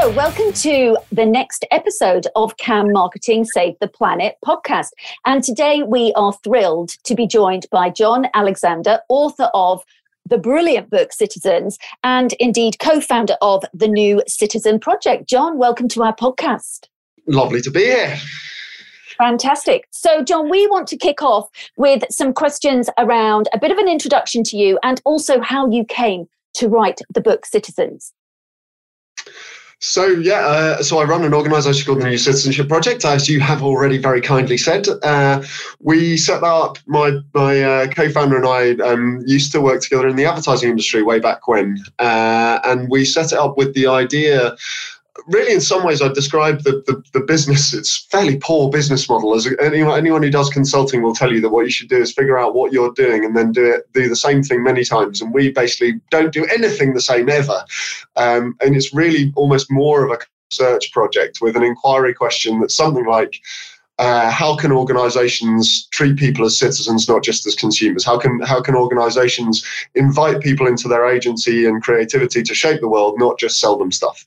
So, welcome to the next episode of Can Marketing Save the Planet podcast. And today we are thrilled to be joined by Jon Alexander, author of the brilliant book Citizens, and indeed co founder of the New Citizen Project. Jon, welcome to our podcast. Lovely to be here. Fantastic. So, Jon, we want to kick off with some questions around a bit of an introduction to you and also how you came to write the book Citizens. So yeah, uh, so I run an organisation called the New Citizenship Project, as you have already very kindly said. Uh, we set that up. My my uh, co-founder and I um, used to work together in the advertising industry way back when, uh, and we set it up with the idea really, in some ways, I'd describe the, the, the, business, it's fairly poor business model. As anyone, anyone who does consulting will tell you that what you should do is figure out what you're doing and then do it, do the same thing many times. And we basically don't do anything the same ever. Um, and it's really almost more of a search project with an inquiry question that's something like, uh, how can organizations treat people as citizens, not just as consumers? How can how can organizations invite people into their agency and creativity to shape the world, not just sell them stuff?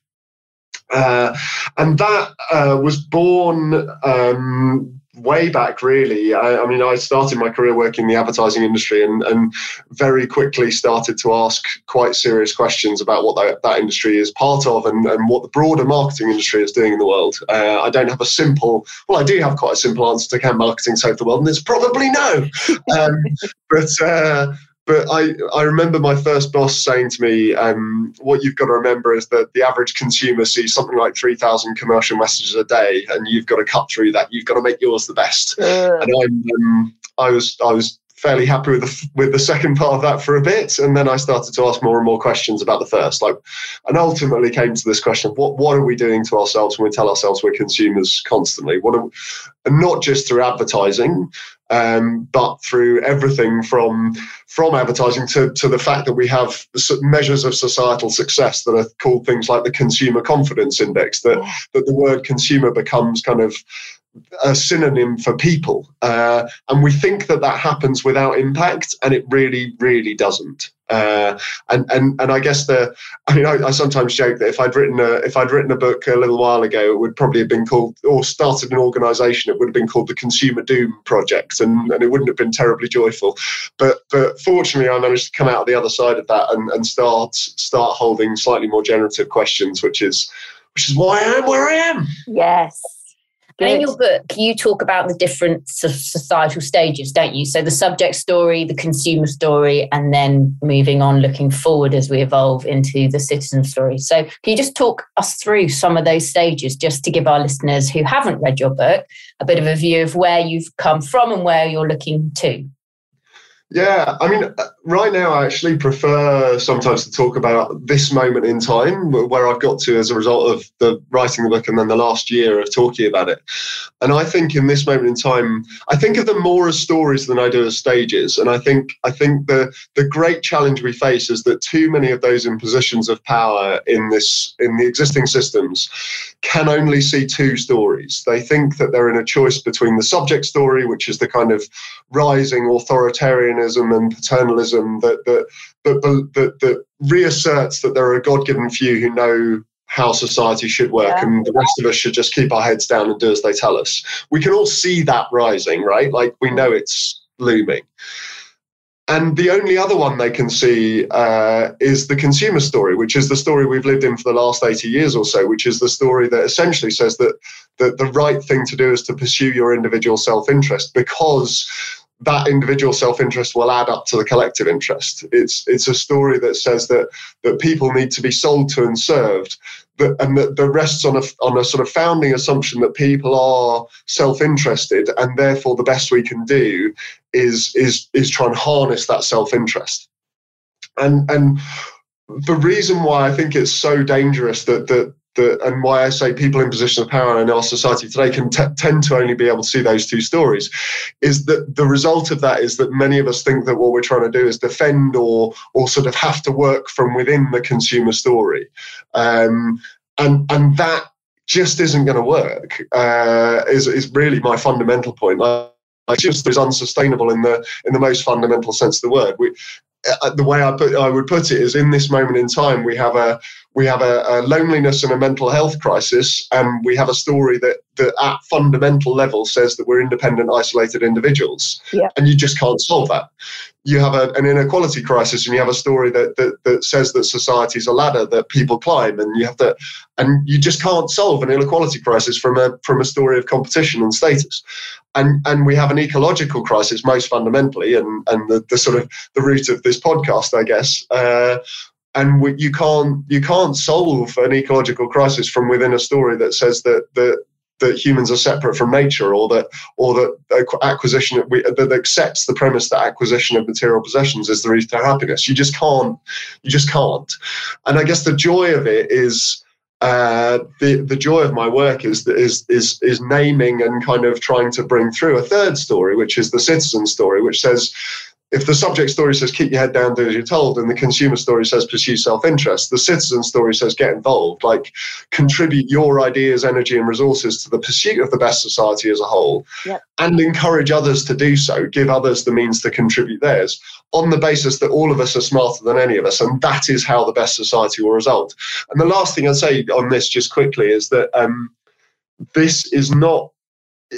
Uh, and that uh, was born um, way back, really. I, I, mean, I started my career working in the advertising industry and, and very quickly started to ask quite serious questions about what that, that industry is part of and, and what the broader marketing industry is doing in the world. Uh, I don't have a simple, well, I do have quite a simple answer to can marketing save the world, and it's probably no. Um, but uh, but I, I remember my first boss saying to me, um, what you've got to remember is that the average consumer sees something like 3,000 commercial messages a day, and you've got to cut through that. You've got to make yours the best. And I'm, um, I was, I was fairly happy with the, with the second part of that for a bit, and then I started to ask more and more questions about the first. Like, and ultimately came to this question of what what are we doing to ourselves when we tell ourselves we're consumers constantly? What are, and not just through advertising, um, but through everything from from advertising to, to the fact that we have measures of societal success that are called things like the consumer confidence index that, that the word consumer becomes kind of a synonym for people. Uh, and we think that that happens without impact, and it really, really doesn't. Uh, and and and I guess the I mean I, I, sometimes joke that if I'd written a if I'd written a book a little while ago, it would probably have been called or started an organisation. It would have been called the Consumer Doom Project, and, and it wouldn't have been terribly joyful. But but fortunately, I managed to come out the other side of that and, and start start holding slightly more generative questions, which is which is why I am where I am. Yes. Good. in your book, you talk about the different societal stages, don't you? So the subject story, the consumer story, and then moving on, looking forward as we evolve into the citizen story. So can you just talk us through some of those stages, just to give our listeners who haven't read your book a bit of a view of where you've come from and where you're looking to? Yeah, I mean, uh, right now I actually prefer sometimes to talk about this moment in time where I've got to as a result of the writing the book and then the last year of talking about it. And I think in this moment in time, I think of them more as stories than I do as stages. And I think I think the the great challenge we face is that too many of those in positions of power in this in the existing systems can only see two stories. They think that they're in a choice between the subject story, which is the kind of rising authoritarian and paternalism that that that, that, that reasserts that there are a God-given few who know how society should work yeah. and the rest of us should just keep our heads down and do as they tell us. We can all see that rising, right? Like we know it's looming. And the only other one they can see uh, is the consumer story, which is the story we've lived in for the last 80 years or so, which is the story that essentially says that, that the right thing to do is to pursue your individual self interest because that individual self-interest will add up to the collective interest. It's it's a story that says that that people need to be sold to and served, but, and that, that rests on a on a sort of founding assumption that people are self-interested, and therefore the best we can do is is is try and harness that self-interest. And and the reason why I think it's so dangerous that that that, and why I say people in positions of power in our society today can t- tend to only be able to see those two stories, is that the result of that is that many of us think that what we're trying to do is defend or or sort of have to work from within the consumer story, um, and and that just isn't going to work. Uh, is is really my fundamental point. Like, just is unsustainable in the in the most fundamental sense of the word. We, Uh, the way I put I would put it is in this moment in time we have a we have a, a, loneliness and a mental health crisis, and we have a story that, that at fundamental level says that we're independent, isolated individuals, yeah. and you just can't solve that. You have a, an inequality crisis, and you have a story that, that that says that society is a ladder that people climb, and you have to, and you just can't solve an inequality crisis from a from a story of competition and status, and and we have an ecological crisis most fundamentally, and and the, the sort of the root of this podcast, I guess. Uh, and we, you can't you can't solve an ecological crisis from within a story that says that that that humans are separate from nature or that or that acquisition that accepts the premise that acquisition of material possessions is the reason to happiness. You just can't you just can't. And i guess the joy of it is uh, the the joy of my work is is is is naming and kind of trying to bring through a third story, which is the citizen story, which says if the subject story says keep your head down, do as you're told, and the consumer story says pursue self-interest, the citizen story says get involved, like contribute your ideas, energy, and resources to the pursuit of the best society as a whole, yep. and encourage others to do so. Give others the means to contribute theirs on the basis that all of us are smarter than any of us, and that is how the best society will result. And the last thing I'd say on this, just quickly, is that um, this is not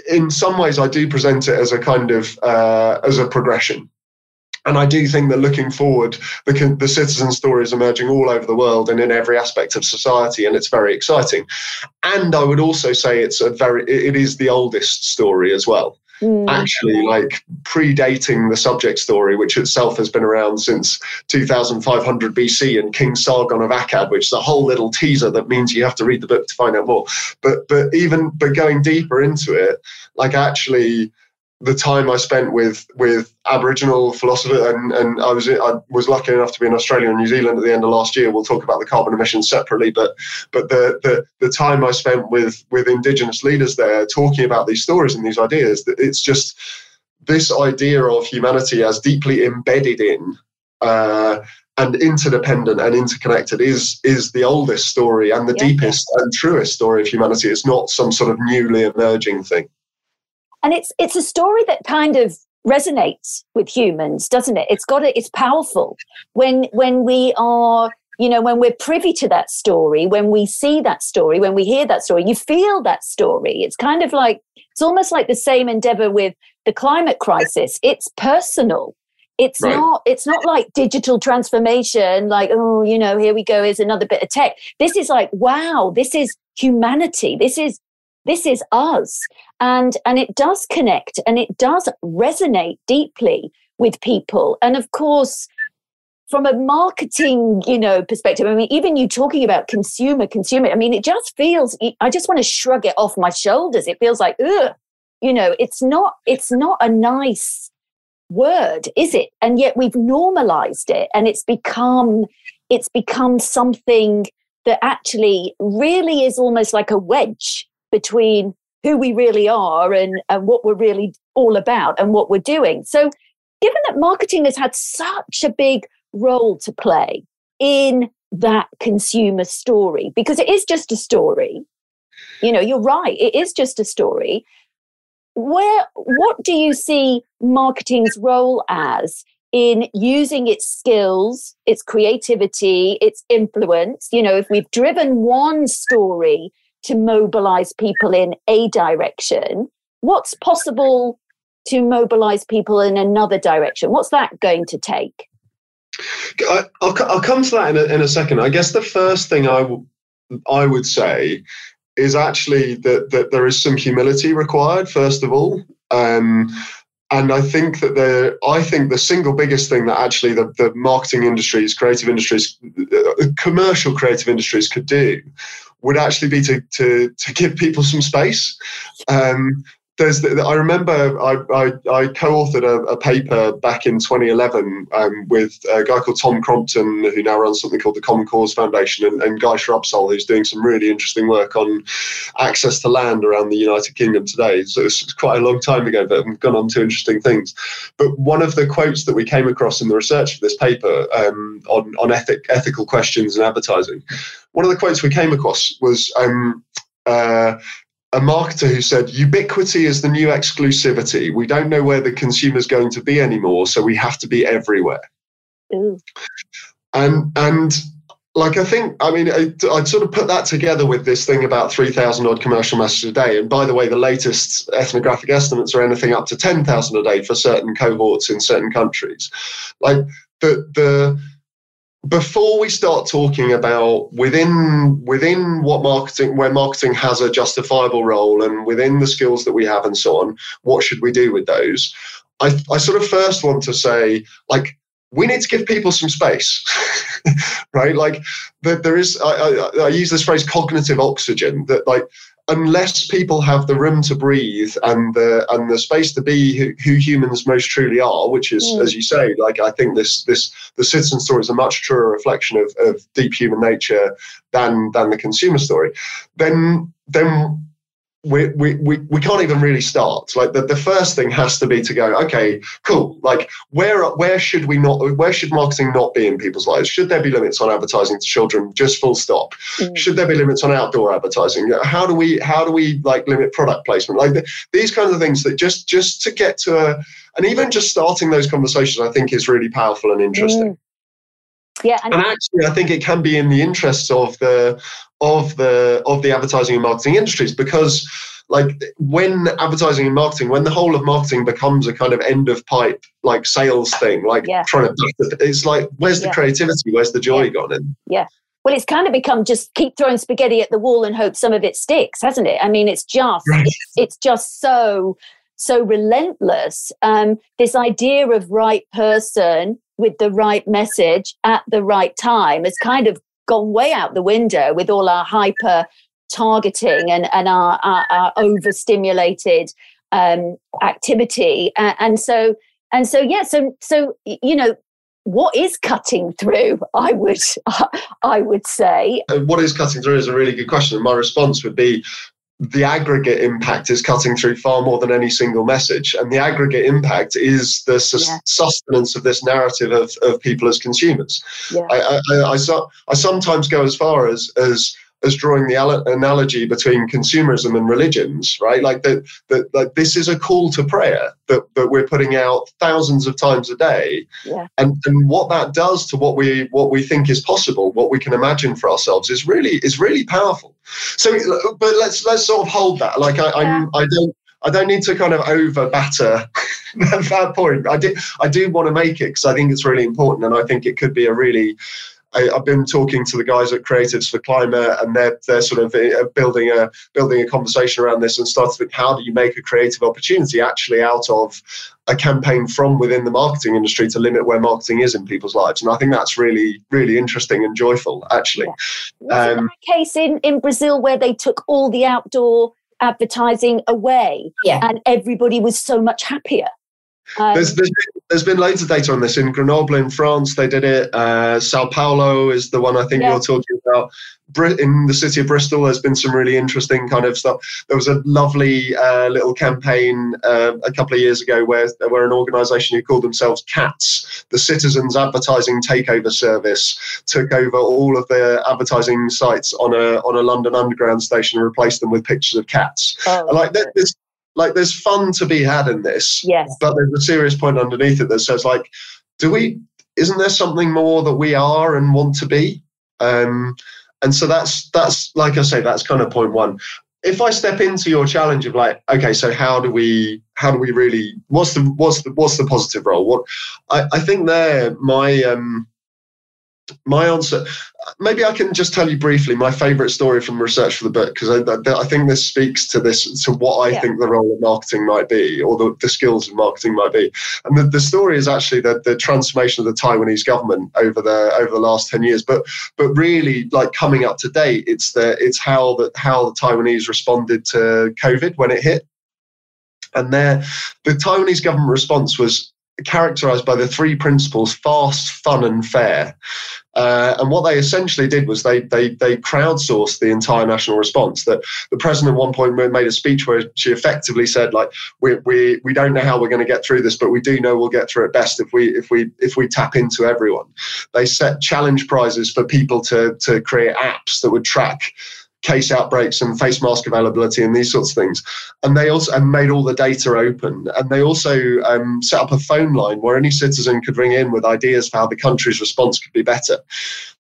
in some ways i do present it as a kind of uh, as a progression and I do think that looking forward, the, the citizen story is emerging all over the world and in every aspect of society, and it's very exciting. And I would also say it's a very, it is the oldest story as well. Mm. Actually, like predating the subject story, which itself has been around since 2500 BC, and King Sargon of Akkad, which is a whole little teaser that means you have to read the book to find out more. But but even but going deeper into it, like actually the time I spent with with Aboriginal philosopher, and, and I was I was lucky enough to be in Australia and New Zealand at the end of last year. We'll talk about the carbon emissions separately, but but the the, the time I spent with with Indigenous leaders there, talking about these stories and these ideas, it's just this idea of humanity as deeply embedded in. Uh, and interdependent and interconnected is is the oldest story and the yeah. deepest and truest story of humanity. It's not some sort of newly emerging thing and it's it's a story that kind of resonates with humans doesn't it? It's got a, it's powerful. When when we are you know when we're privy to that story when we see that story when we hear that story you feel that story. It's kind of like it's almost like the same endeavor with the climate crisis. It's personal. It's right. not it's not like digital transformation like oh you know here we go is another bit of tech. This is like wow this is humanity. This is this is us. And and it does connect and it does resonate deeply with people. And of course from a marketing you know perspective i mean even you talking about consumer consumer i mean it just feels i just want to shrug it off my shoulders. It feels like ugh you know it's not it's not a nice word is it? And yet we've normalized it and it's become it's become something that actually really is almost like a wedge between who we really are and, and what we're really all about and what we're doing. So, given that marketing has had such a big role to play in that consumer story, because it is just a story, you know, you're right, it is just a story. Where, what do you see marketing's role as in using its skills, its creativity, its influence? You know, if we've driven one story to mobilize people in a direction. What's possible to mobilize people in another direction? What's that going to take? I, will I'll come to that in a, in a second. I guess the first thing I, w- I would say is actually that, that there is some humility required, first of all. Um, and I think that the I think the single biggest thing that actually the, the marketing industries, creative industries, uh, commercial creative industries could do would actually be to to to give people some space. Um, there's the, I remember I, I, I co-authored a, a, paper back in 2011 um, with a guy called Tom Crompton who now runs something called the Common Cause Foundation and, and Guy Shrubsole who's doing some really interesting work on access to land around the United Kingdom today. So it's quite a long time ago, but we've gone on to interesting things. But one of the quotes that we came across in the research for this paper um, on, on ethic, ethical questions and advertising, one of the quotes we came across was um, uh, a marketer who said ubiquity is the new exclusivity. We don't know where the consumer's going to be anymore, so we have to be everywhere. And and like I think, I mean, I, would sort of put that together with this thing about 3,000 odd commercial messages a day. And by the way, the latest ethnographic estimates are anything up to 10,000 a day for certain cohorts in certain countries. Like the, the, before we start talking about within within what marketing where marketing has a justifiable role and within the skills that we have and so on what should we do with those i, I sort of first want to say like we need to give people some space, right? Like there is, I, I, I, use this phrase cognitive oxygen that like, unless people have the room to breathe and the, and the space to be who, who humans most truly are, which is, mm. as you say, like, I think this, this, the citizen story is a much truer reflection of, of deep human nature than, than the consumer story, then, then we, we, we, we can't even really start. Like the, the first thing has to be to go, okay, cool. Like where where should we not where should marketing not be in people's lives? Should there be limits on advertising to children? Just full stop. Mm. Should there be limits on outdoor advertising? How do we how do we like limit product placement? Like the, these kinds of things that just just to get to a and even just starting those conversations, I think is really powerful and interesting. Mm. Yeah, and, and, actually, I think it can be in the interests of the of the of the advertising and marketing industries because like when advertising and marketing when the whole of marketing becomes a kind of end of pipe like sales thing like yeah. trying to it's like where's the yeah. creativity where's the joy yeah. gone in yeah well it's kind of become just keep throwing spaghetti at the wall and hope some of it sticks hasn't it i mean it's just right. it's, it's just so so relentless um, this idea of right person with the right message at the right time has kind of gone way out the window with all our hyper targeting and, and our, our, our overstimulated um, activity. Uh, and so, and so, yeah, so, so, you know, what is cutting through i would i would say uh, what is cutting through is a really good question And my response would be the aggregate impact is cutting through far more than any single message. And the aggregate impact is the sus- yeah. sustenance of this narrative of, of people as consumers. Yeah. I, I, I, I, I sometimes go as far as, as as drawing the analogy between consumerism and religions, right? Like that, that, like this is a call to prayer that, that we're putting out thousands of times a day, yeah. and and what that does to what we what we think is possible, what we can imagine for ourselves, is really is really powerful. So, but let's let's sort of hold that. Like I yeah. I'm, I don't. I don't need to kind of over batter that point. I do, I do want to make it because I think it's really important, and I think it could be a really I, have been talking to the guys at Creatives for Climate, and they're they're sort of uh, building a building a conversation around this and start to think how do you make a creative opportunity actually out of a campaign from within the marketing industry to limit where marketing is in people's lives, and I think that's really really interesting and joyful actually. Yeah. Was um, that case in in Brazil where they took all the outdoor advertising away, yeah. and everybody was so much happier? Um, there's, there's, there's been loads of data on this. In Grenoble in France, they did it. Uh, Sao Paulo is the one I think yeah. you're talking about. In the city of Bristol, there's been some really interesting kind of stuff. There was a lovely uh, little campaign uh, a couple of years ago where, there were an organisation who called themselves CATS, the Citizens Advertising Takeover Service, took over all of their advertising sites on a on a London Underground station and replaced them with pictures of cats. Oh, like there's like there's fun to be had in this. Yes. But there's a serious point underneath it that says like, do we? Isn't there something more that we are and want to be? Um, and so that's that's like I say, that's kind of point one. If I step into your challenge of like, okay, so how do we how do we really what's the what's the what's the positive role? What I, I think there my um my answer maybe i can just tell you briefly my favorite story from research for the book because I, I, think this speaks to this to what i yeah. think the role of marketing might be or the, the skills of marketing might be. And the, the story is actually the, the transformation of the taiwanese government over the over the last 10 years. But but really like coming up to date it's the it's how that how the taiwanese responded to covid when it hit. And there the taiwanese government response was characterized by the three principles fast, fun, and fair. Uh, and what they essentially did was they, they, they crowdsourced the entire national response. That the president at one point made a speech where she effectively said, like, we, we, we don't know how we're going to get through this, but we do know we'll get through it best if we if we if we tap into everyone. They set challenge prizes for people to to create apps that would track case outbreaks and face mask availability and these sorts of things. And they also and made all the data open. And they also um, set up a phone line where any citizen could ring in with ideas for how the country's response could be better.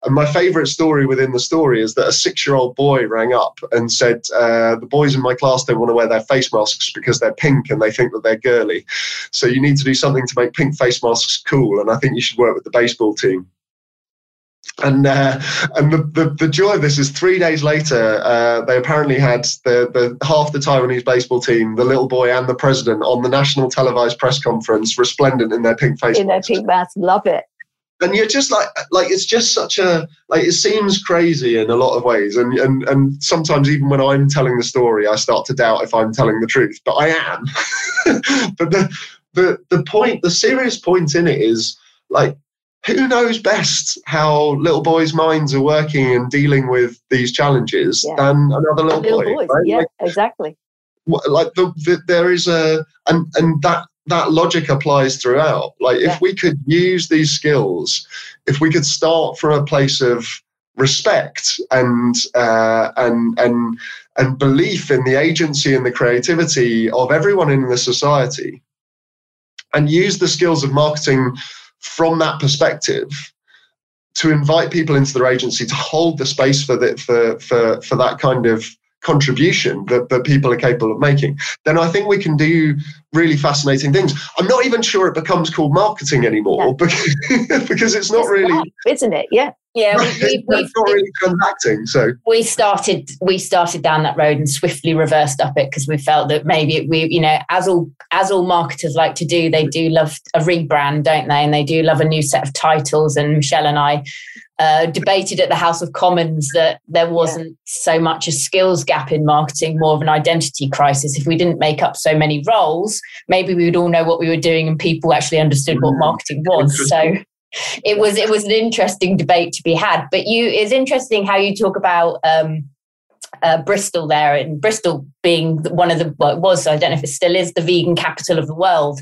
And my favourite story within the story is that a six-year-old boy rang up and said, uh, "The boys in my class don't want to wear their face masks because they're pink and they think that they're girly. So you need to do something to make pink face masks cool. And I think you should work with the baseball team." And uh, and the, the, the joy of this is three days later uh, they apparently had the, the half the Taiwanese baseball team, the little boy and the president on the national televised press conference, resplendent in their pink face in masks. their pink masks. Love it. And you're just like like it's just such a like it seems crazy in a lot of ways, and and and sometimes even when I'm telling the story, I start to doubt if I'm telling the truth, but I am. but the the the point, the serious point in it is like who knows best how little boys' minds are working and dealing with these challenges yeah. than another little, little boy? Boys. Right? Yeah, like, exactly. Like the, the, there is a and and that that logic applies throughout. Like if we could use these skills, if we could start from a place of respect and uh, and and and belief in the agency and the creativity of everyone in the society, and use the skills of marketing from that perspective to invite people into their agency to hold the space for the, for, for, for that kind of contribution that, that people are capable of making, then I think we can do really fascinating things. I'm not even sure it becomes called marketing anymore yeah. because, because it's not it's really, not, isn't it? Yeah. Yeah, we, we, we've, not really transacting. So we started we started down that road and swiftly reversed up it because we felt that maybe we, you know, as all as all marketers like to do, they do love a rebrand, don't they? And they do love a new set of titles. And Michelle and I uh, debated at the House of Commons that there wasn't yeah. so much a skills gap in marketing, more of an identity crisis. If we didn't make up so many roles, maybe we would all know what we were doing and people actually understood what mm. marketing was. So it was it was an interesting debate to be had. But you, it's interesting how you talk about. Um, uh, Bristol there, and Bristol being one of the well, it was I don't know if it still is the vegan capital of the world,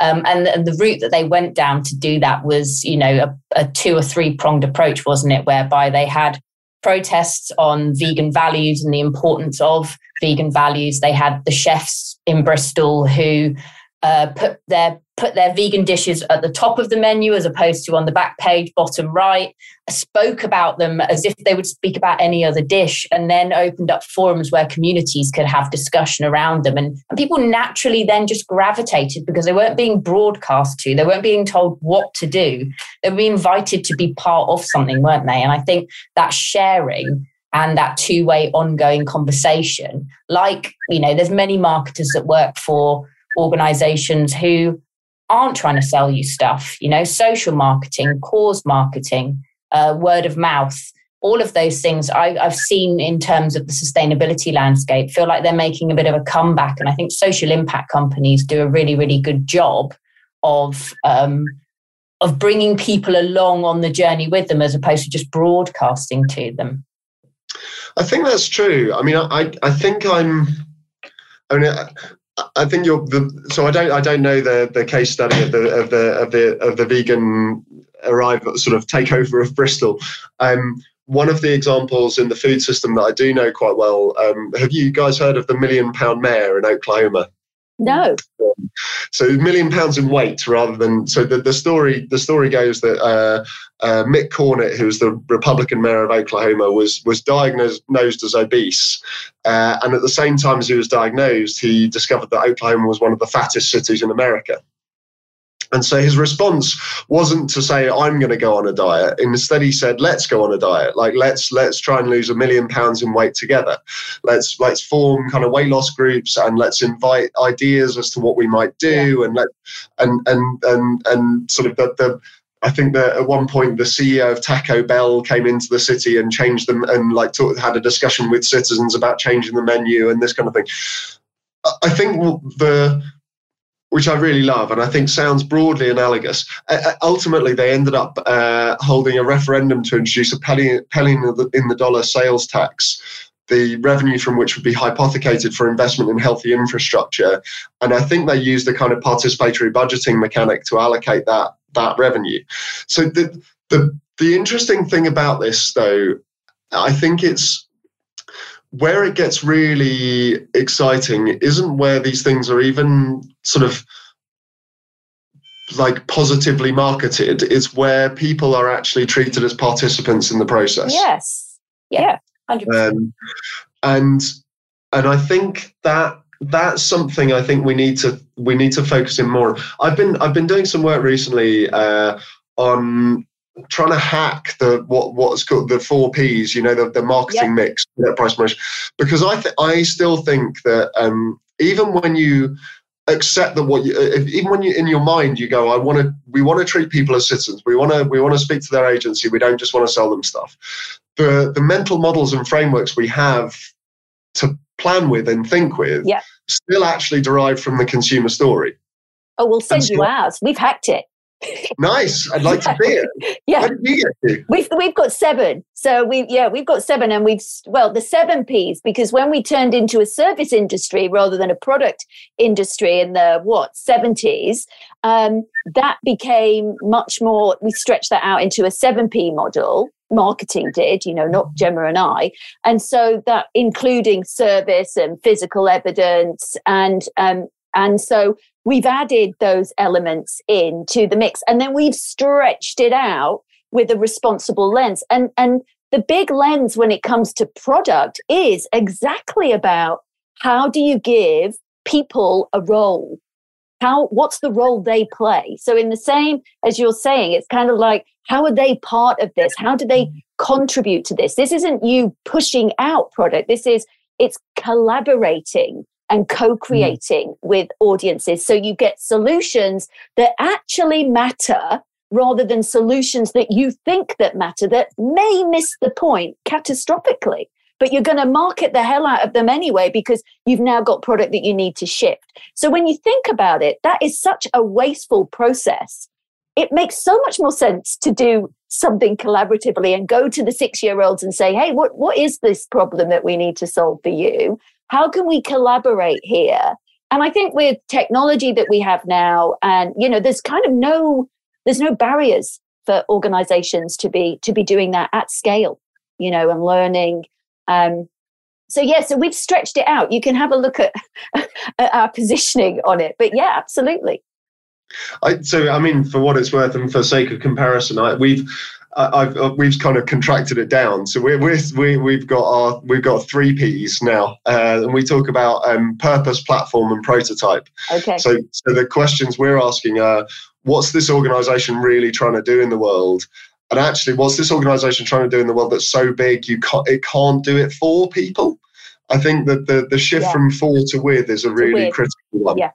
um, and, and, the route that they went down to do that was you know a, a two or three pronged approach, wasn't it? Whereby they had protests on vegan values and the importance of vegan values. They had the chefs in Bristol who uh, put their put their vegan dishes at the top of the menu as opposed to on the back page, bottom right, spoke about them as if they would speak about any other dish, and then opened up forums where communities could have discussion around them. And, and people naturally then just gravitated because they weren't being broadcast to, they weren't being told what to do. They were invited to be part of something, weren't they? And I think that sharing and that two-way ongoing conversation like you know there's many marketers that work for organizations who aren't trying to sell you stuff, you know, social marketing, cause marketing, uh, word of mouth, all of those things I, have seen in terms of the sustainability landscape feel like they're making a bit of a comeback. And I think social impact companies do a really, really good job of um, of bringing people along on the journey with them as opposed to just broadcasting to them. I think that's true. I mean, I, I think I'm. I mean, I think you're the so I don't I don't know the the case study of the of the of the of the vegan arrival sort of takeover of Bristol. Um, one of the examples in the food system that I do know quite well. Um, have you guys heard of the Million Pound Mayor in Oklahoma? No. So million pounds in weight rather than so the, the story the story goes that uh, uh, Mick Cornett, who was the Republican mayor of Oklahoma, was was diagnosed as obese, uh, and at the same time as he was diagnosed, he discovered that Oklahoma was one of the fattest cities in America. And so his response wasn't to say, I'm going to go on a diet. Instead, he said, let's go on a diet. Like, let's, let's try and lose a million pounds in weight together. Let's, let's form kind of weight loss groups and let's invite ideas as to what we might do. Yeah. And let, and, and, and, and sort of the, the, I think that at one point the CEO of Taco Bell came into the city and changed them and like talk, had a discussion with citizens about changing the menu and this kind of thing. I think the which I really love and I think sounds broadly analogous. Uh, ultimately, they ended up uh, holding a referendum to introduce a penny, penny in, the, in the dollar sales tax, the revenue from which would be hypothecated for investment in healthy infrastructure. And I think they used a kind of participatory budgeting mechanic to allocate that that revenue. So the the the interesting thing about this, though, I think it's where it gets really exciting isn't where these things are even sort of like positively marketed. It's where people are actually treated as participants in the process. Yes. Yeah. 100%. Um, and and i think that that's something i think we need to we need to focus in more. I've been i've been doing some work recently uh, on trying to hack the what what's called the four P's, you know, the, the marketing yep. mix, net price promotion. Because I th- I still think that um, even when you accept that what you if, even when you in your mind you go i want to we want to treat people as citizens. We want to we want to speak to their agency. We don't just want to sell them stuff. The the mental models and frameworks we have to plan with and think with still actually derive from the consumer story. Oh we'll send you ours. We've hacked it nice. I'd like to see it. Yeah. We've we've got seven. So we yeah, we've got seven and we've well, the seven P's because when we turned into a service industry rather than a product industry in the what, 70s, um, that became much more we stretched that out into a 7P model. Marketing did, you know, not Gemma and I. And so that including service and physical evidence and um, and so we've added those elements into the mix and then we've stretched it out with a responsible lens. And, and the big lens when it comes to product is exactly about how do you give people a role? How, what's the role they play? So, in the same as you're saying, it's kind of like, how are they part of this? How do they contribute to this? This isn't you pushing out product. This is, it's collaborating and co-creating mm. with audiences. So you get solutions that actually matter rather than solutions that you think that matter that may miss the point catastrophically but you're going to market the hell out of them anyway because you've now got product that you need to shift. So when you think about it that is such a wasteful process. It makes so much more sense to do something collaboratively and go to the six year olds and say hey what, what is this problem that we need to solve for you how can we collaborate here? And I think with technology that we have now, and you know, there's kind of no there's no barriers for organizations to be to be doing that at scale, you know, and learning. Um, so yeah, so we've stretched it out. You can have a look at, at our positioning on it. But yeah, absolutely. I, so I mean, for what it's worth, and for sake of comparison, I, we've I've, uh, we've kind of contracted it down. So we're, we're, we have got our we've got three P's now, uh, and we talk about um, purpose, platform, and prototype. Okay. So so the questions we're asking are, what's this organisation really trying to do in the world? And actually, what's this organisation trying to do in the world that's so big you can't it can't do it for people? I think that the the shift yeah. from for to with is a really critical one. Yeah.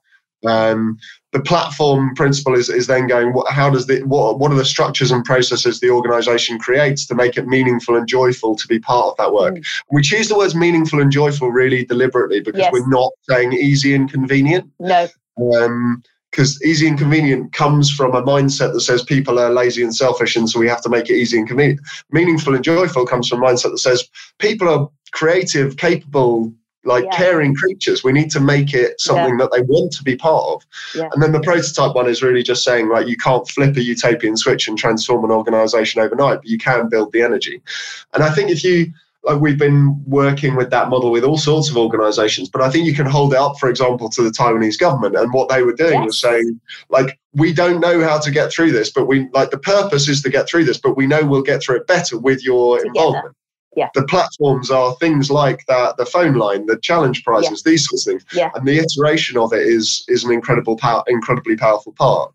Um, the platform principle is, is then going what, how does the what, what are the structures and processes the organization creates to make it meaningful and joyful to be part of that work mm. we choose the words meaningful and joyful really deliberately because yes. we're not saying easy and convenient no um, because easy and convenient comes from a mindset that says people are lazy and selfish and so we have to make it easy and convenient meaningful and joyful comes from a mindset that says people are creative capable like yeah. caring creatures. We need to make it something yeah. that they want to be part of. Yeah. And then the prototype one is really just saying, like, you can't flip a utopian switch and transform an organization overnight, but you can build the energy. And I think if you, like, we've been working with that model with all sorts of organizations, but I think you can hold it up, for example, to the Taiwanese government. And what they were doing yes. was saying, like, we don't know how to get through this, but we, like, the purpose is to get through this, but we know we'll get through it better with your Together. involvement. Yeah. The platforms are things like that, the phone line, the challenge prizes, yeah. these sorts of things. Yeah. And the iteration of it is is an incredible power, incredibly powerful part.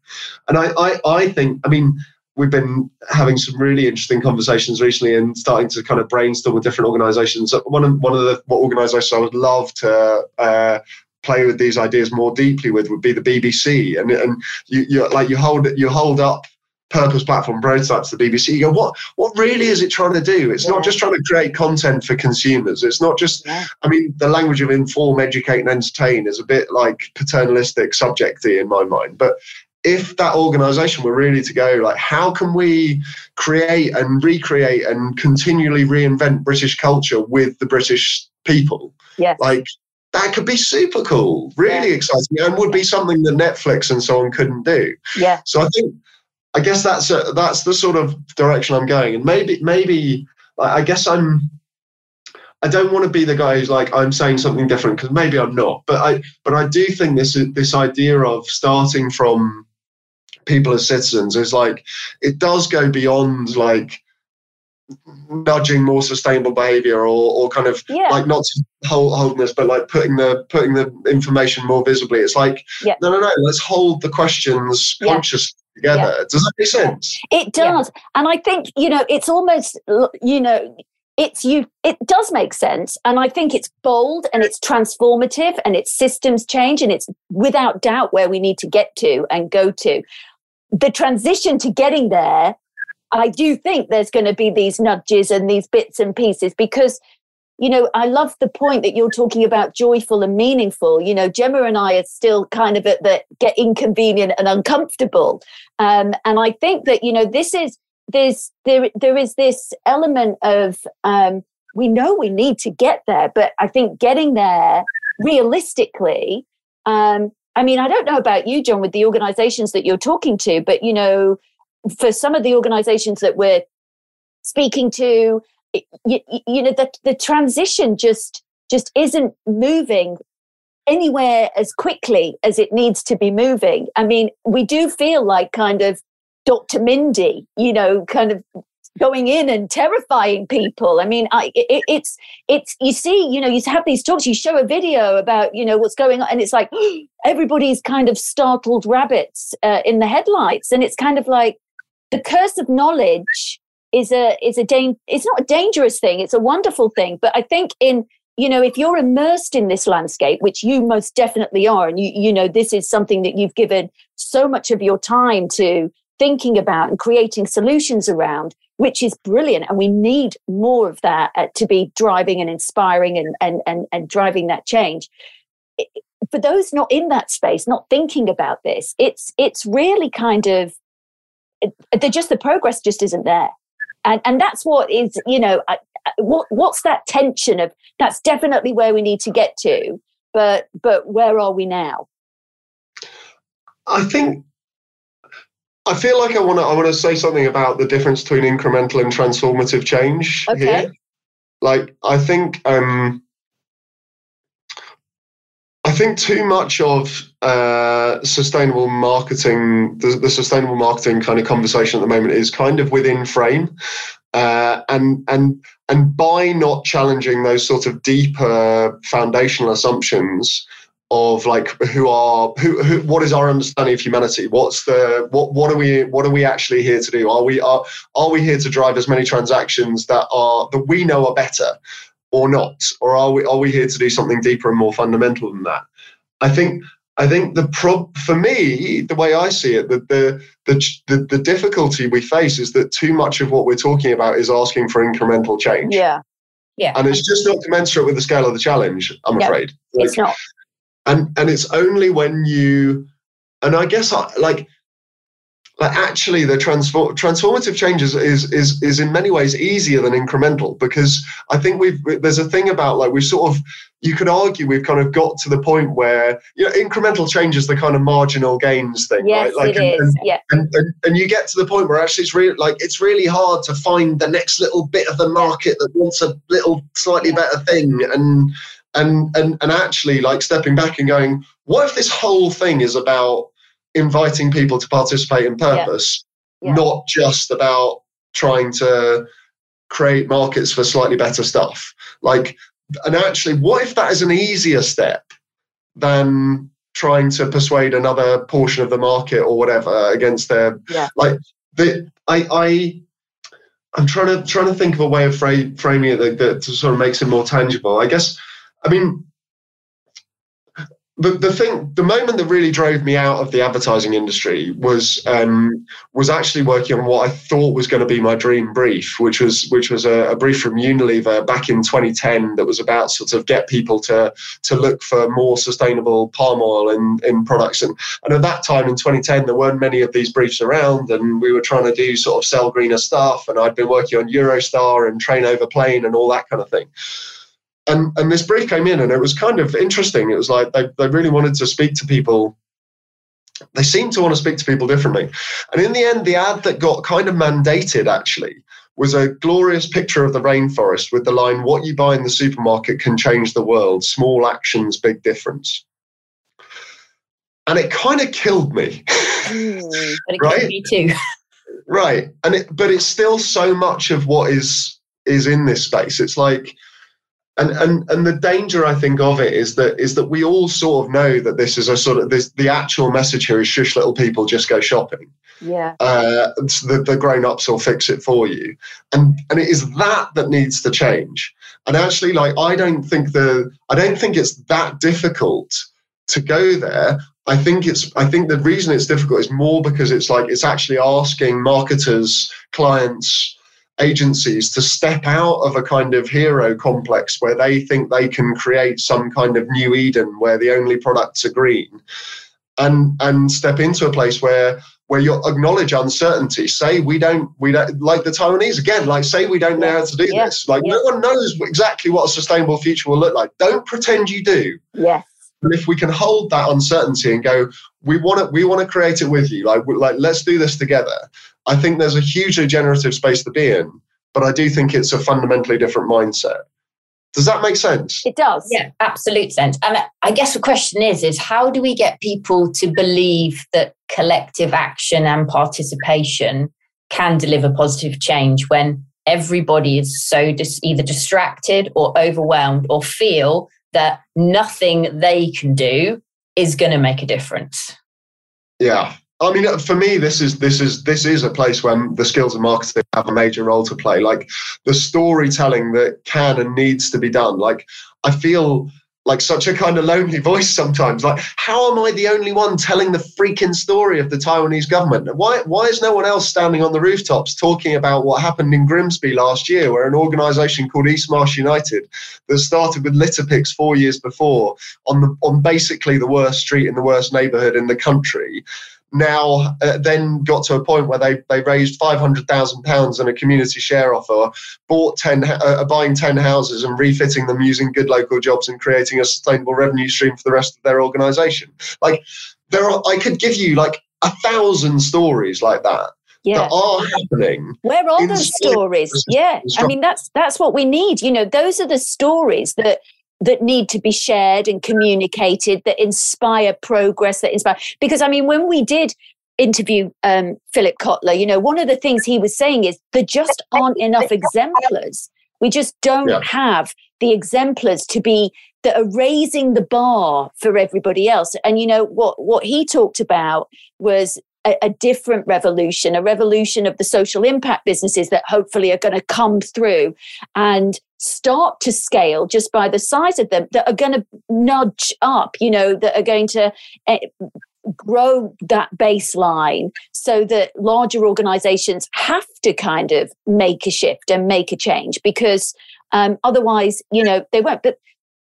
And I, I, I think, I mean, we've been having some really interesting conversations recently and starting to kind of brainstorm with different organizations. One of one of the what organizations I would love to uh, play with these ideas more deeply with would be the BBC. And and you, you like you hold you hold up purpose platform prototypes to the BBC, you go, what what really is it trying to do? It's yeah. not just trying to create content for consumers. It's not just yeah. I mean, the language of inform, educate, and entertain is a bit like paternalistic subjecty in my mind. But if that organization were really to go like how can we create and recreate and continually reinvent british culture with the british people yeah like that could be super cool really yeah. exciting and would be something that netflix and so on couldn't do yeah so i think I guess that's a, that's the sort of direction I'm going, and maybe maybe I guess I'm I don't want to be the guy who's like I'm saying something different because maybe I'm not. But I but I do think this this idea of starting from people as citizens is like it does go beyond like nudging more sustainable behavior or, or kind of Yeah. like not hold, holding this but like putting the putting the information more visibly it's like Yeah. no no no let's hold the questions Yeah. consciously together does that make sense It Yeah. does. And I think, you know, it's almost, you know, it's you, it does make sense. And I think it's bold and it's transformative and it's systems change and it's without doubt where we need to get to and go to. The transition to getting there, I do think there's going to be these nudges and these bits and pieces because you know, I love the point that you're talking about joyful and meaningful. You know, Gemma and I are still kind of at the get inconvenient and uncomfortable. Um, and I think that, you know, this is there's there there is this element of um, we know we need to get there, but I think getting there realistically, um, I mean, I don't know about you, Jon, with the organizations that you're talking to, but you know, for some of the organizations that we're speaking to, you, you know, the, the transition just just isn't moving anywhere as quickly as it needs to be moving. I mean, we do feel like kind of Dr. Mindy, you know, kind of going in and terrifying people. I mean, I, it, it's it's you see, you know, you have these talks, you show a video about you know what's going on, and it's like everybody's kind of startled rabbits uh, in the headlights, and it's kind of like the curse of knowledge is a is a dang- it's not a dangerous thing it's a wonderful thing but i think in you know if you're immersed in this landscape which you most definitely are and you you know this is something that you've given so much of your time to thinking about and creating solutions around which is brilliant and we need more of that uh, to be driving and inspiring and and and, and driving that change. For those not in that space not thinking about this it's it's really kind of it, the just the progress just isn't there and and that's what is you know what what's that tension of that's definitely where we need to get to but but where are we now I think I feel like I want to I want to say something about the difference between incremental and transformative change Okay. here. Like I think um think too much of uh, sustainable marketing, the, the sustainable marketing kind of conversation at the moment is kind of within frame, uh, and and and by not challenging those sort of deeper foundational assumptions, of like who are who, who what is our understanding of humanity? What's the what what are we what are we actually here to do? Are we are are we here to drive as many transactions that are that we know are better or not? Or are we are we here to do something deeper and more fundamental than that i think i think the prob for me the way i see it that the the, the the difficulty we face is that too much of what we're talking about is asking for incremental change. Yeah. Yeah. and it's just not commensurate with the scale of the challenge i'm afraid. It's not. and and it's only when you and i guess I, like like actually the transform transformative changes is, is is in many ways easier than incremental because i think we've there's a thing about like we've sort of you could argue we've kind of got to the point where you know incremental change is the kind of marginal gains thing yes right like it and- is. and, yeah. and, and and you get to the point where actually it's really like it's really hard to find the next little bit of the market that wants a little slightly better thing. And and and and actually like stepping back and going what if this whole thing is about inviting people to participate in purpose Yeah. not just about trying to create markets for slightly better stuff like and actually what if that is an easier step than trying to persuade another portion of the market or whatever against their Yeah. like the i i i'm trying to trying to think of a way of fra- framing it that, that sort of makes it more tangible i guess i mean the, the thing the moment that really drove me out of the advertising industry was um, was actually working on what I thought was going to be my dream brief, which was which was a, a brief from Unilever back in 2010 that was about sort of get people to to look for more sustainable palm oil in, in products. And, and at that time in 2010, there weren't many of these briefs around, and we were trying to do sort of sell greener stuff. And I'd been working on Eurostar and Train Over Plane and all that kind of thing and and this brief came in and it was kind of interesting it was like they, they really wanted to speak to people they seemed to want to speak to people differently and in the end the ad that got kind of mandated actually was a glorious picture of the rainforest with the line, What you buy in the supermarket can change the world. Small actions, big difference. And it kind of killed me. Mm, but it right? me too. right. And it, but it's still so much of what is is in this space. It's like and and and the danger I think of it is that is that we all sort of know that this is a sort of this the actual message here is shush little people just go shopping. Yeah. Uh, the the grown ups will fix it for you, and and it is that that needs to change. And actually, like I don't think the I don't think it's that difficult to go there. I think it's I think the reason it's difficult is more because it's like it's actually asking marketers, clients agencies to step out of a kind of hero complex where they think they can create some kind of new Eden where the only products are green and and step into a place where where you acknowledge uncertainty. Say we don't we don't like the taiwanese again like say we don't know how to do yeah. this. Like yeah. no one knows exactly what a sustainable future will look like. Don't pretend you do. Yes and if we can hold that uncertainty and go we want to we want to create it with you like like let's do this together I think there's a hugely generative space to be in, but I do think it's a fundamentally different mindset. Does that make sense? It does. Yeah, absolute sense. And I guess the question is is how do we get people to believe that collective action and participation can deliver positive change when everybody is so dis- either distracted or overwhelmed or feel that nothing they can do is going to make a difference? Yeah, I mean, uh, for me, this is this is this is a place where the skills of marketing have a major role to play. Like the storytelling that can and needs to be done. Like I feel like such a kind of lonely voice sometimes. Like, how am I the only one telling the freaking story of the Taiwanese government? Why why is no one else standing on the rooftops talking about what happened in Grimsby last year, where an organisation called East Marsh United that started with litter picks four years before on the on basically the worst street in the worst neighbourhood in the country now uh, then got to a point where they, they raised £500,000 in a community share offer, bought 10, uh, uh, buying 10 houses and refitting them using good local jobs and creating a sustainable revenue stream for the rest of their organization. Like there are, I could give you like a thousand stories like that. Yeah. that are happening. Where are those stories? Yeah, I mean that's that's what we need. You know, those are the stories that that need to be shared and communicated that inspire progress that inspire because i mean when we did interview um, philip kotler you know one of the things he was saying is there just aren't enough exemplars. We just don't yeah. have the exemplars to be that are raising the bar for everybody else. And you know what what he talked about was a, a, different revolution, a revolution of the social impact businesses that hopefully are going to come through. And start to scale just by the size of them that are going to nudge up, you know, that are going to uh, grow that baseline so that larger organizations have to kind of make a shift and make a change because um, otherwise, you know, they won't. But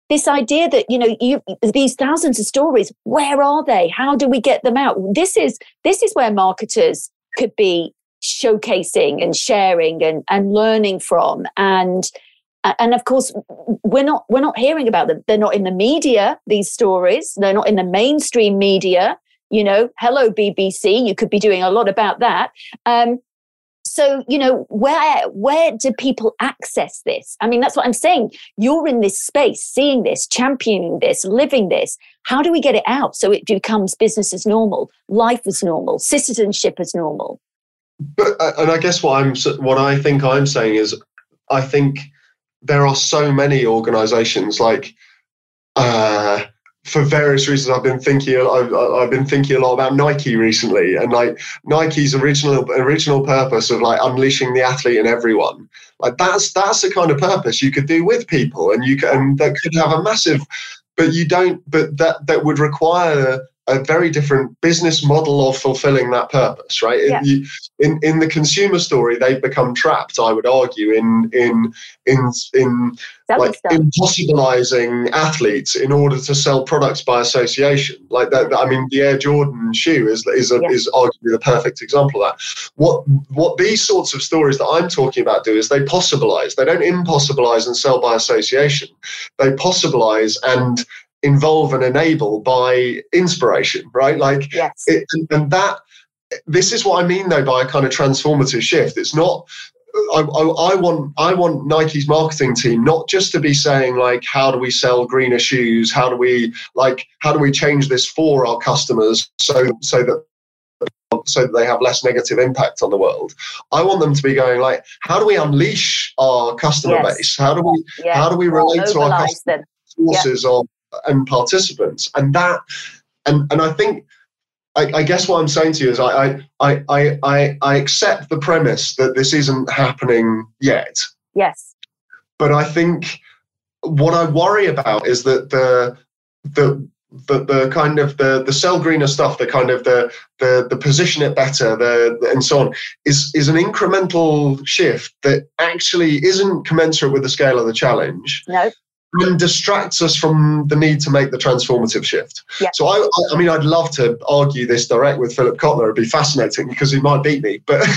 this idea that you know you these thousands of stories where are they how do we get them out this is this is where marketers could be showcasing and sharing and and learning from and and of course we're not we're not hearing about them. They're not in the media these stories. They're not in the mainstream media. You know hello bbc you could be doing a lot about that. Um, so you know where where do people access this? I mean that's what i'm saying. You're in this space seeing this championing this living this. How do we get it out so it becomes business as normal life as normal citizenship as normal? But uh, and i guess what i'm what i think i'm saying is i think there are so many organizations like uh for various reasons, I've been thinking. I've, I've been thinking a lot about Nike recently, and like Nike's original original purpose of like unleashing the athlete in everyone. Like that's that's the kind of purpose you could do with people, and you can and that could have a massive. But you don't. But that that would require a very different business model of fulfilling that purpose, right? Yeah. In, in, in the consumer story, they've become trapped. I would argue in in in in like impossibilizing athletes in order to sell products by association. Like that, I mean, the Air Jordan shoe is is a, yeah. is arguably the perfect example of that. What what these sorts of stories that I'm talking about do is they possibilize. They don't impossibilize and sell by association. They possibilize and involve and enable by inspiration, right? Like, yes. It, and that, this is what I mean though by a kind of transformative shift. It's not I, I, I, want I want Nike's marketing team not just to be saying like how do we sell greener shoes, how do we like how do we change this for our customers so so that so that they have less negative impact on the world. I want them to be going like, how do we unleash our customer yes. base? How do we yeah. how do we relate to our customers sources yeah. of and participants? And that and and I think I, I, guess what I'm saying to you is I, I, I, I, I accept the premise that this isn't happening yet. Yes. But I think what I worry about is that the the the, the kind of the the sell greener stuff, the kind of the the the position it better, the, the and so on, is is an incremental shift that actually isn't commensurate with the scale of the challenge. No and distracts us from the need to make the transformative shift. Yeah. So I, I mean, I'd love to argue this direct with Philip Kotler. It'd be fascinating because he might beat me, but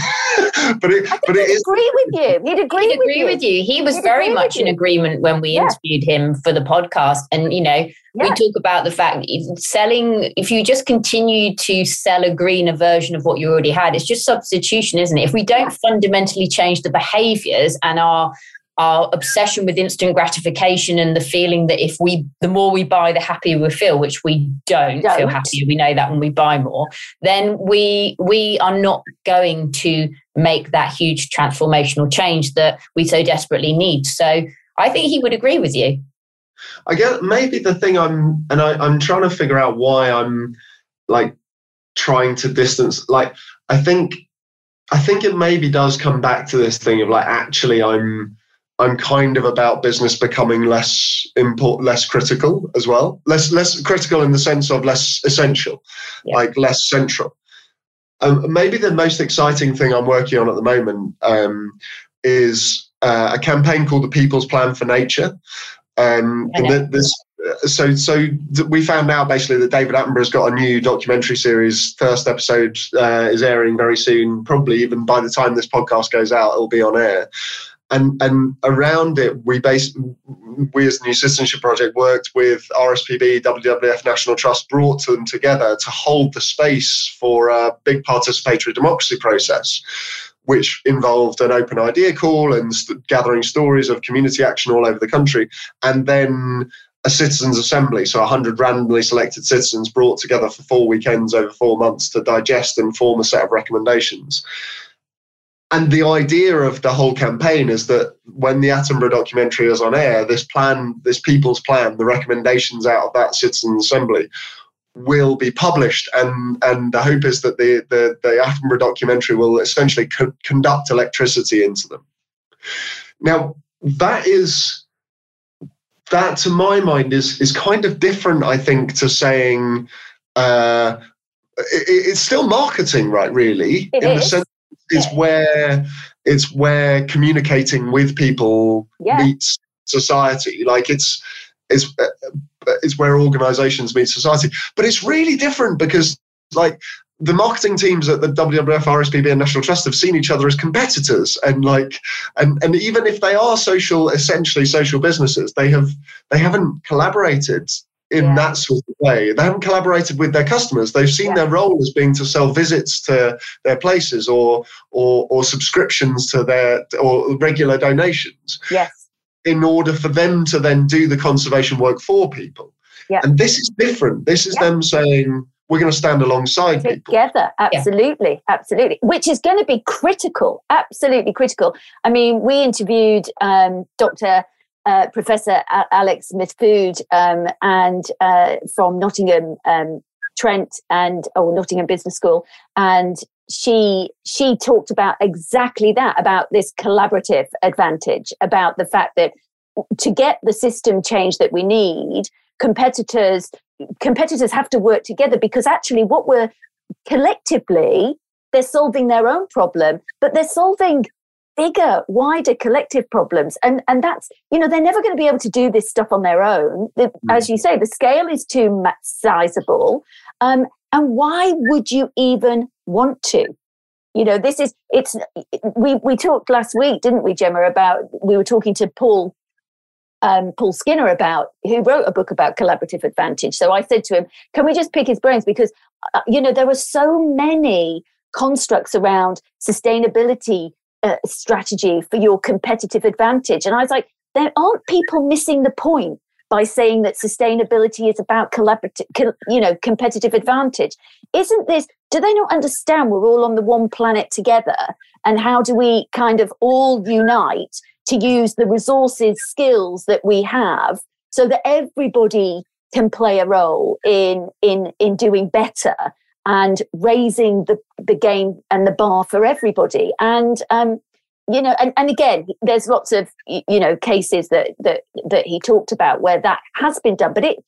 but it, but it is. Agree with you. He'd agree. He'd with agree you. with you. He was He'd very much in agreement when we yeah. interviewed him for the podcast, and you know, yeah. we talk about the fact that selling. If you just continue to sell a greener version of what you already had, it's just substitution, isn't it? If we don't fundamentally change the behaviors and our our obsession with instant gratification and the feeling that if we the more we buy the happier we feel which we don't, don't, feel happier. We know that when we buy more. Then we we are not going to make that huge transformational change that we so desperately need. So i think he would agree with you. I guess maybe the thing i'm and I, i'm trying to figure out why i'm like trying to distance like i think i think it maybe does come back to this thing of like actually i'm I'm kind of about business becoming less important, less critical as well. Less less critical in the sense of less essential, yeah. like less central. Um, maybe the most exciting thing I'm working on at the moment um, is uh, a campaign called the People's Plan for Nature. Um, this, so so we found out basically that David Attenborough's got a new documentary series. First episode uh, is airing very soon. Probably even by the time this podcast goes out, it'll be on air and and around it we base we as the new citizenship project worked with rspb wwf national trust brought them together to hold the space for a big participatory democracy process which involved an open idea call and st- gathering stories of community action all over the country and then a citizens assembly. So 100 randomly selected citizens brought together for four weekends over four months to digest and form a set of recommendations and the idea of the whole campaign is that when the Attenborough documentary is on air, this plan, this people's plan, the recommendations out of that citizens assembly will be published. And and the hope is that the the, the Attenborough documentary will essentially co- conduct electricity into them. Now that is that to my mind is is kind of different i think to saying uh, it, it's still marketing right really? It in is. the sense is where it's where communicating with people yeah. meets society. Like it's it's uh, it's where organizations meet society. But it's really different because like the marketing teams at the WWF, RSPB, and National Trust have seen each other as competitors, and like, and and even if they are social, essentially social businesses, they have they haven't collaborated in yeah. that sort of way. They haven't collaborated with their customers. They've seen yeah. their role as being to sell visits to their places or or or subscriptions to their or regular donations. Yes. In order for them to then do the conservation work for people. Yeah. And this is different. This is yeah. them saying we're going to stand alongside together people. absolutely yeah. absolutely which is going to be critical absolutely critical i mean we interviewed um, dr uh, Professor Alex Smith-Food um, and uh, from Nottingham um, Trent and or Nottingham Business School, and she she talked about exactly that about this collaborative advantage, about the fact that to get the system change that we need, competitors competitors have to work together because actually what we're collectively they're solving their own problem, but they're solving bigger, wider collective problems. And, and that's, you know, they're never going to be able to do this stuff on their own. The, mm. As you say, the scale is too sizable. Um, and why would you even want to? You know, this is, it's, we, we talked last week, didn't we, Gemma, about, we were talking to Paul um, Paul Skinner about, who wrote a book about collaborative advantage. So I said to him, "Can we just pick his brains? Because uh, you know there are so many constructs around sustainability strategy for your competitive advantage. And I was like, there aren't people missing the point by saying that sustainability is about collaborative, you know, competitive advantage. Isn't this? Do they not understand we're all on the one planet together? And how do we kind of all unite to use the resources, skills that we have, so that everybody can play a role in in in doing better and raising the the game and the bar for everybody. And um, you know, and, and again, there's lots of you know cases that that that he talked about where that has been done, but it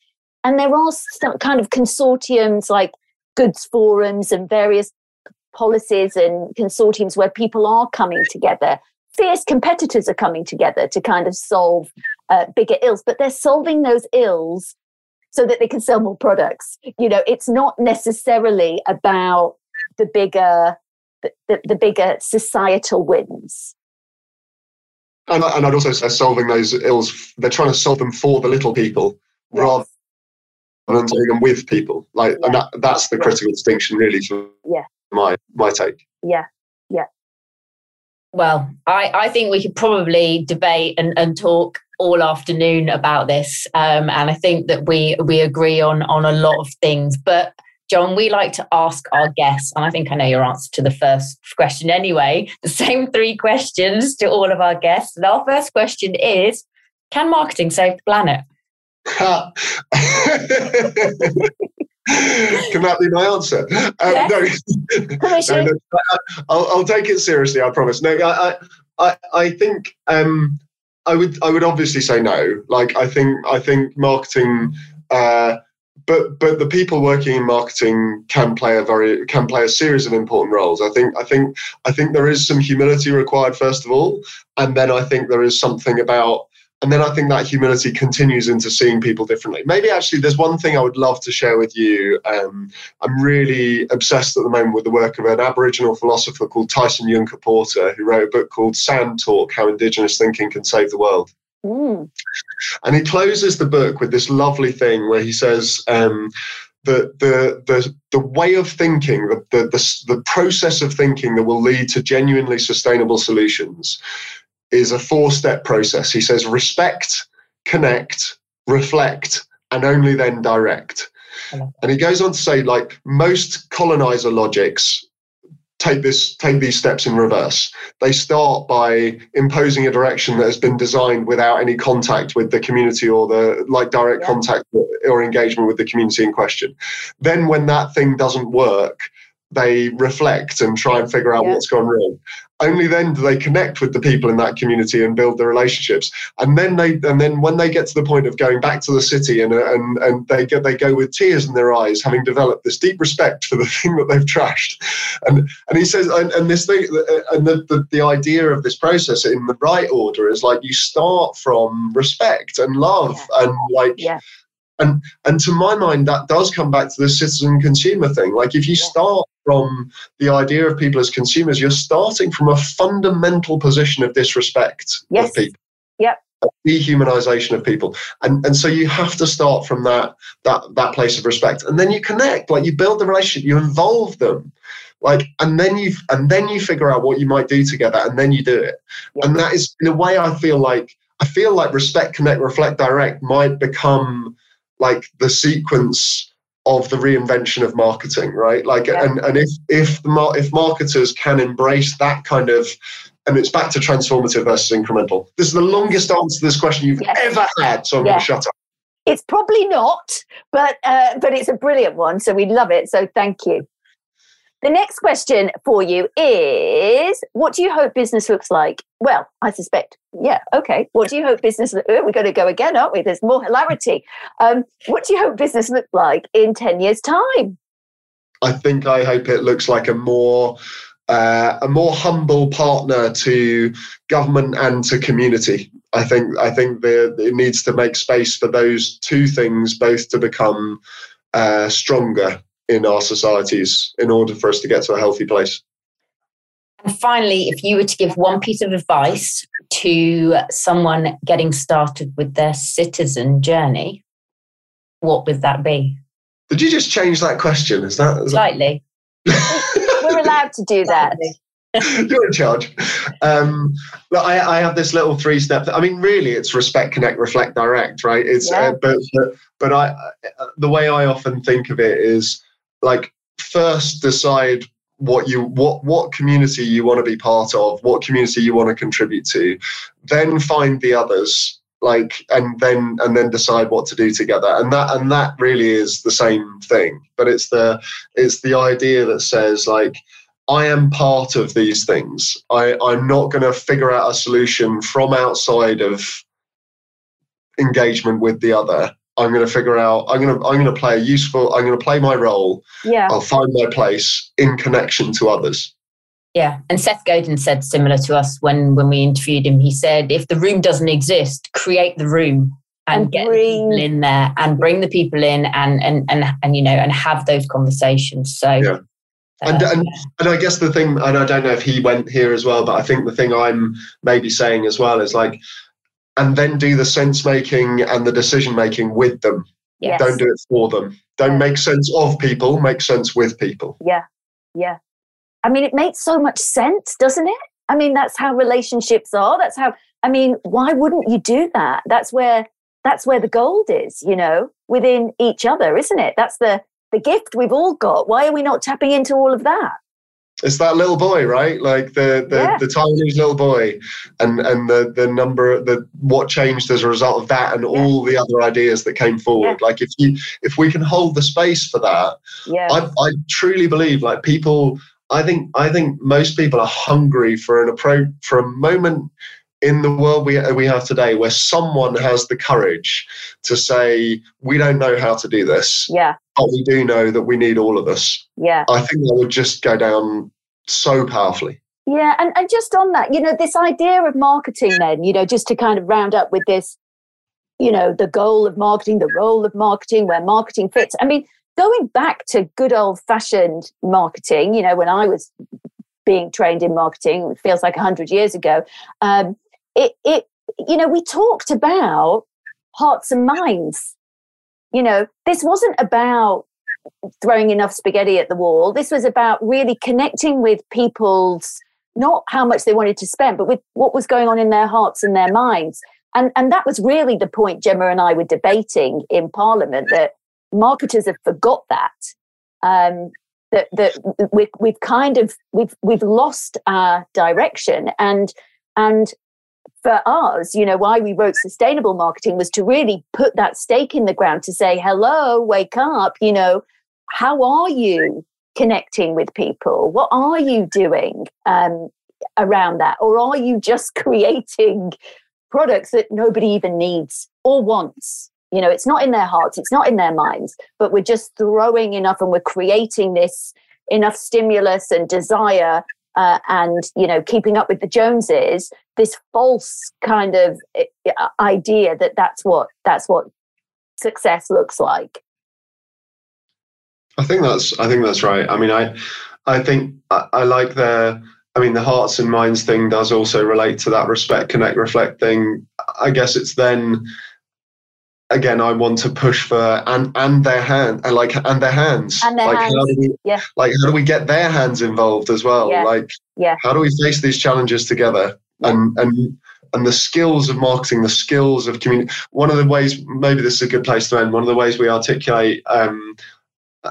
and there are some kind of consortiums like goods forums and various policies and consortiums where people are coming together. Fierce competitors are coming together to kind of solve uh, bigger ills, but they're solving those ills so that they can sell more products. You know, it's not necessarily about the bigger the, the, bigger societal wins. And, and I'd also say solving those ills, they're trying to solve them for the little people yes. rather than solving them with people. Like, yeah. and that, that's the critical distinction, really, for yeah. my my take. Yeah, yeah. Well, I, I think we could probably debate and, and talk all afternoon about this, um, and I think that we we agree on on a lot of things. But Jon, we like to ask our guests, and I think I know your answer to the first question anyway, the same three questions to all of our guests. And our first question is Can marketing save the planet? Can that be my answer? Um, no, no, no I'll, I'll, take it seriously. I promise. No, I, I, I think um, I would, I would obviously say no. Like, I think, I think marketing uh, but but the people working in marketing can play a very can play a series of important roles. I think I think I think there is some humility required first of all, and then I think there is something about and then I think that humility continues into seeing people differently. Maybe actually, there's one thing I would love to share with you. Um, I'm really obsessed at the moment with the work of an Aboriginal philosopher called Tyson Yunkaporta, Porter, who wrote a book called Sand Talk How Indigenous Thinking Can Save the World. Mm. And he closes the book with this lovely thing where he says, um, the, the, the, the way of thinking, the, the, the, the process of thinking that will lead to genuinely sustainable solutions is a four step process. He says, respect, connect, reflect, and only then direct. And he goes on to say, like most colonizer logics take this take these steps in reverse they start by imposing a direction that has been designed without any contact with the community or the like direct yeah. contact or engagement with the community in question then when that thing doesn't work they reflect and try and figure out yeah. what's gone wrong only then do they connect with the people in that community and build the relationships. And then they and then when they get to the point of going back to the city and uh, and, and they get they go with tears in their eyes having developed this deep respect for the thing that they've trashed. And and he says and, and this thing uh, and the, the, the idea of this process in the right order is like you start from respect and love yeah. and like yeah and and to my mind that does come back to the citizen consumer thing. Like if you start from the idea of people as consumers you're starting from a fundamental position of disrespect yes. of people. Yep. Dehumanization of people. And and so you have to start from that that that place of respect. And then you connect like you build the relationship you involve them. Like and then you and then you figure out what you might do together and then you do it. Yep. and that is in a way i feel like i feel like respect connect reflect direct might become like the sequence of the reinvention of marketing, right? Like, yeah. and, and if if the if marketers can embrace that kind of, and it's back to transformative versus incremental. This is the longest answer to this question you've yes. ever had, so I'm yeah. going to shut up. It's probably not, but uh, but it's a brilliant one, so we love it. So thank you. The next question for you is what do you hope business looks like? Well, I suspect, yeah, okay. What do you hope business, oh, we're going to go again, aren't we? There's more hilarity. Um, what do you hope business looks like in 10 years' time? I think I hope it looks like a more uh, a more humble partner to government and to community. I think I think the, it needs to make space for those two things both to become uh, stronger in our societies in order for us to get to a healthy place. And finally, if you were to give one piece of advice to someone getting started with their citizen journey, what would that be? Did you just change that question? Is that is slightly? That... We're allowed to do that. You're in charge. Um, but I, I have this little three step. I mean, really, it's respect, connect, reflect, direct, right? It's Yeah. uh, but, but but I uh, the way I often think of it is like first decide what you what what community you want to be part of, what community you want to contribute to, then find the others like and then and then decide what to do together and that and that really is the same thing but it's the it's the idea that says like I am part of these things. I, I'm not going to figure out a solution from outside of engagement with the other. I'm going to figure out. I'm going to. I'm going to play a useful. I'm going to play my role. Yeah. I'll find my place in connection to others. Yeah, and Seth Godin said similar to us when when we interviewed him. He said, if the room doesn't exist, create the room and, And get bring- people in there and bring the people in and and and and you know and have those conversations. So. Yeah. And, uh, and and I guess the thing, and I don't know if he went here as well, but I think the thing I'm maybe saying as well is like, and then do the sense making and the decision making with them. Yes. Don't do it for them. Don't make sense of people. Make sense with people. Yeah. Yeah. I mean, it makes so much sense, doesn't it? I mean, that's how relationships are. That's how, I mean, why wouldn't you do that? That's where, that's where the gold is, you know, within each other, isn't it? That's the, the gift we've all got. Why are we not tapping into all of that? It's that little boy, right? Like the the, Yeah. the Taiwanese little boy, and and the the number the what changed as a result of that, and Yeah. all the other ideas that came forward. Like if you if we can hold the space for that, Yeah. I I truly believe like people. I think I think most people are hungry for an approach for a moment in the world we we have today where someone has the courage to say we don't know how to do this, yeah. but we do know that we need all of us. Yeah. I think that would just go down so powerfully. Yeah, and, and just on that, you know, this idea of marketing, then, you know, just to kind of round up with this, you know, the goal of marketing, the role of marketing, where marketing fits. I mean, going back to good old fashioned marketing, you know, when I was being trained in marketing, it feels like 100 years ago, um, it, it, you know, we talked about hearts and minds. You know, this wasn't about throwing enough spaghetti at the wall. This was about really connecting with people's not how much they wanted to spend, but with what was going on in their hearts and their minds. And and that was really the point Gemma and I were debating in Parliament that marketers have forgot that. Um, that that we've, we've kind of we've we've lost our direction and and for us, you know, why we wrote sustainable marketing was to really put that stake in the ground to say, hello, wake up, you know, how are you connecting with people? What are you doing um, around that? Or are you just creating products that nobody even needs or wants? You know, it's not in their hearts, it's not in their minds, but we're just throwing enough and we're creating this enough stimulus and desire uh, and you know keeping up with the joneses this false kind of uh, idea that that's what that's what success looks like I think that's I think that's right. I mean, I I think I, I like the I mean the hearts and minds thing does also relate to that respect, connect, reflect thing. I guess it's then again I want to push for and and their hand and like and their hands. And their like hands, how do we yeah. like how do we get their hands involved as well? Yeah. Like Yeah. how do we face these challenges together? And and and the skills of marketing, the skills of community. One of the ways, maybe this is a good place to end. One of the ways we articulate um,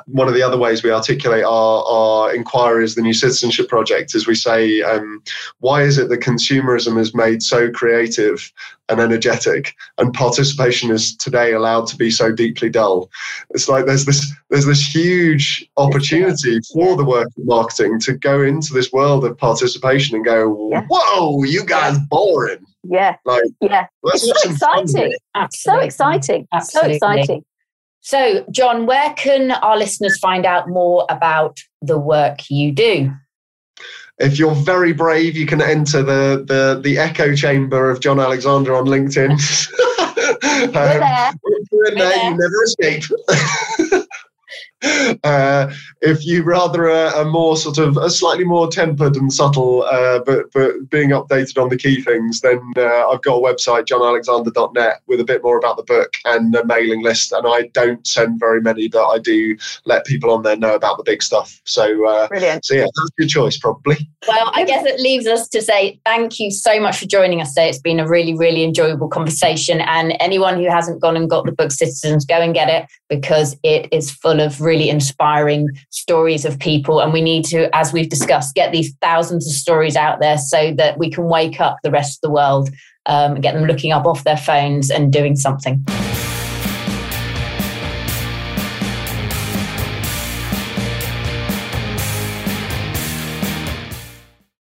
one of the other ways we articulate our, our inquiries, the New Citizenship Project, is we say, um, why is it that consumerism is made so creative and energetic, and participation is today allowed to be so deeply dull? It's like there's this there's this huge opportunity for the work of marketing to go into this world of participation and go, Yeah. whoa, you guys boring. yeah. Like yeah. let's it's so some fun exciting. so exciting. Absolutely. so exciting So, Jon, where can our listeners find out more about the work you do? If you're very brave, you can enter the the, the echo chamber of Jon Alexander on LinkedIn. we're Um, there You're in there, there. you never escape. Uh, if you rather a, a, more sort of a slightly more tempered and subtle, uh, but but being updated on the key things, then uh, I've got a website jonalexander.net with a bit more about the book and a mailing list. And I don't send very many, but I do let people on there know about the big stuff. So uh, brilliant. So yeah, that's a good choice probably. Well, I guess it leaves us to say thank you so much for joining us today. It's been a really really enjoyable conversation. And anyone who hasn't gone and got the book Citizens, go and get it because it is full of really inspiring stories of people. And we need to, as we've discussed, get these thousands of stories out there so that we can wake up the rest of the world um, and get them looking up off their phones and doing something.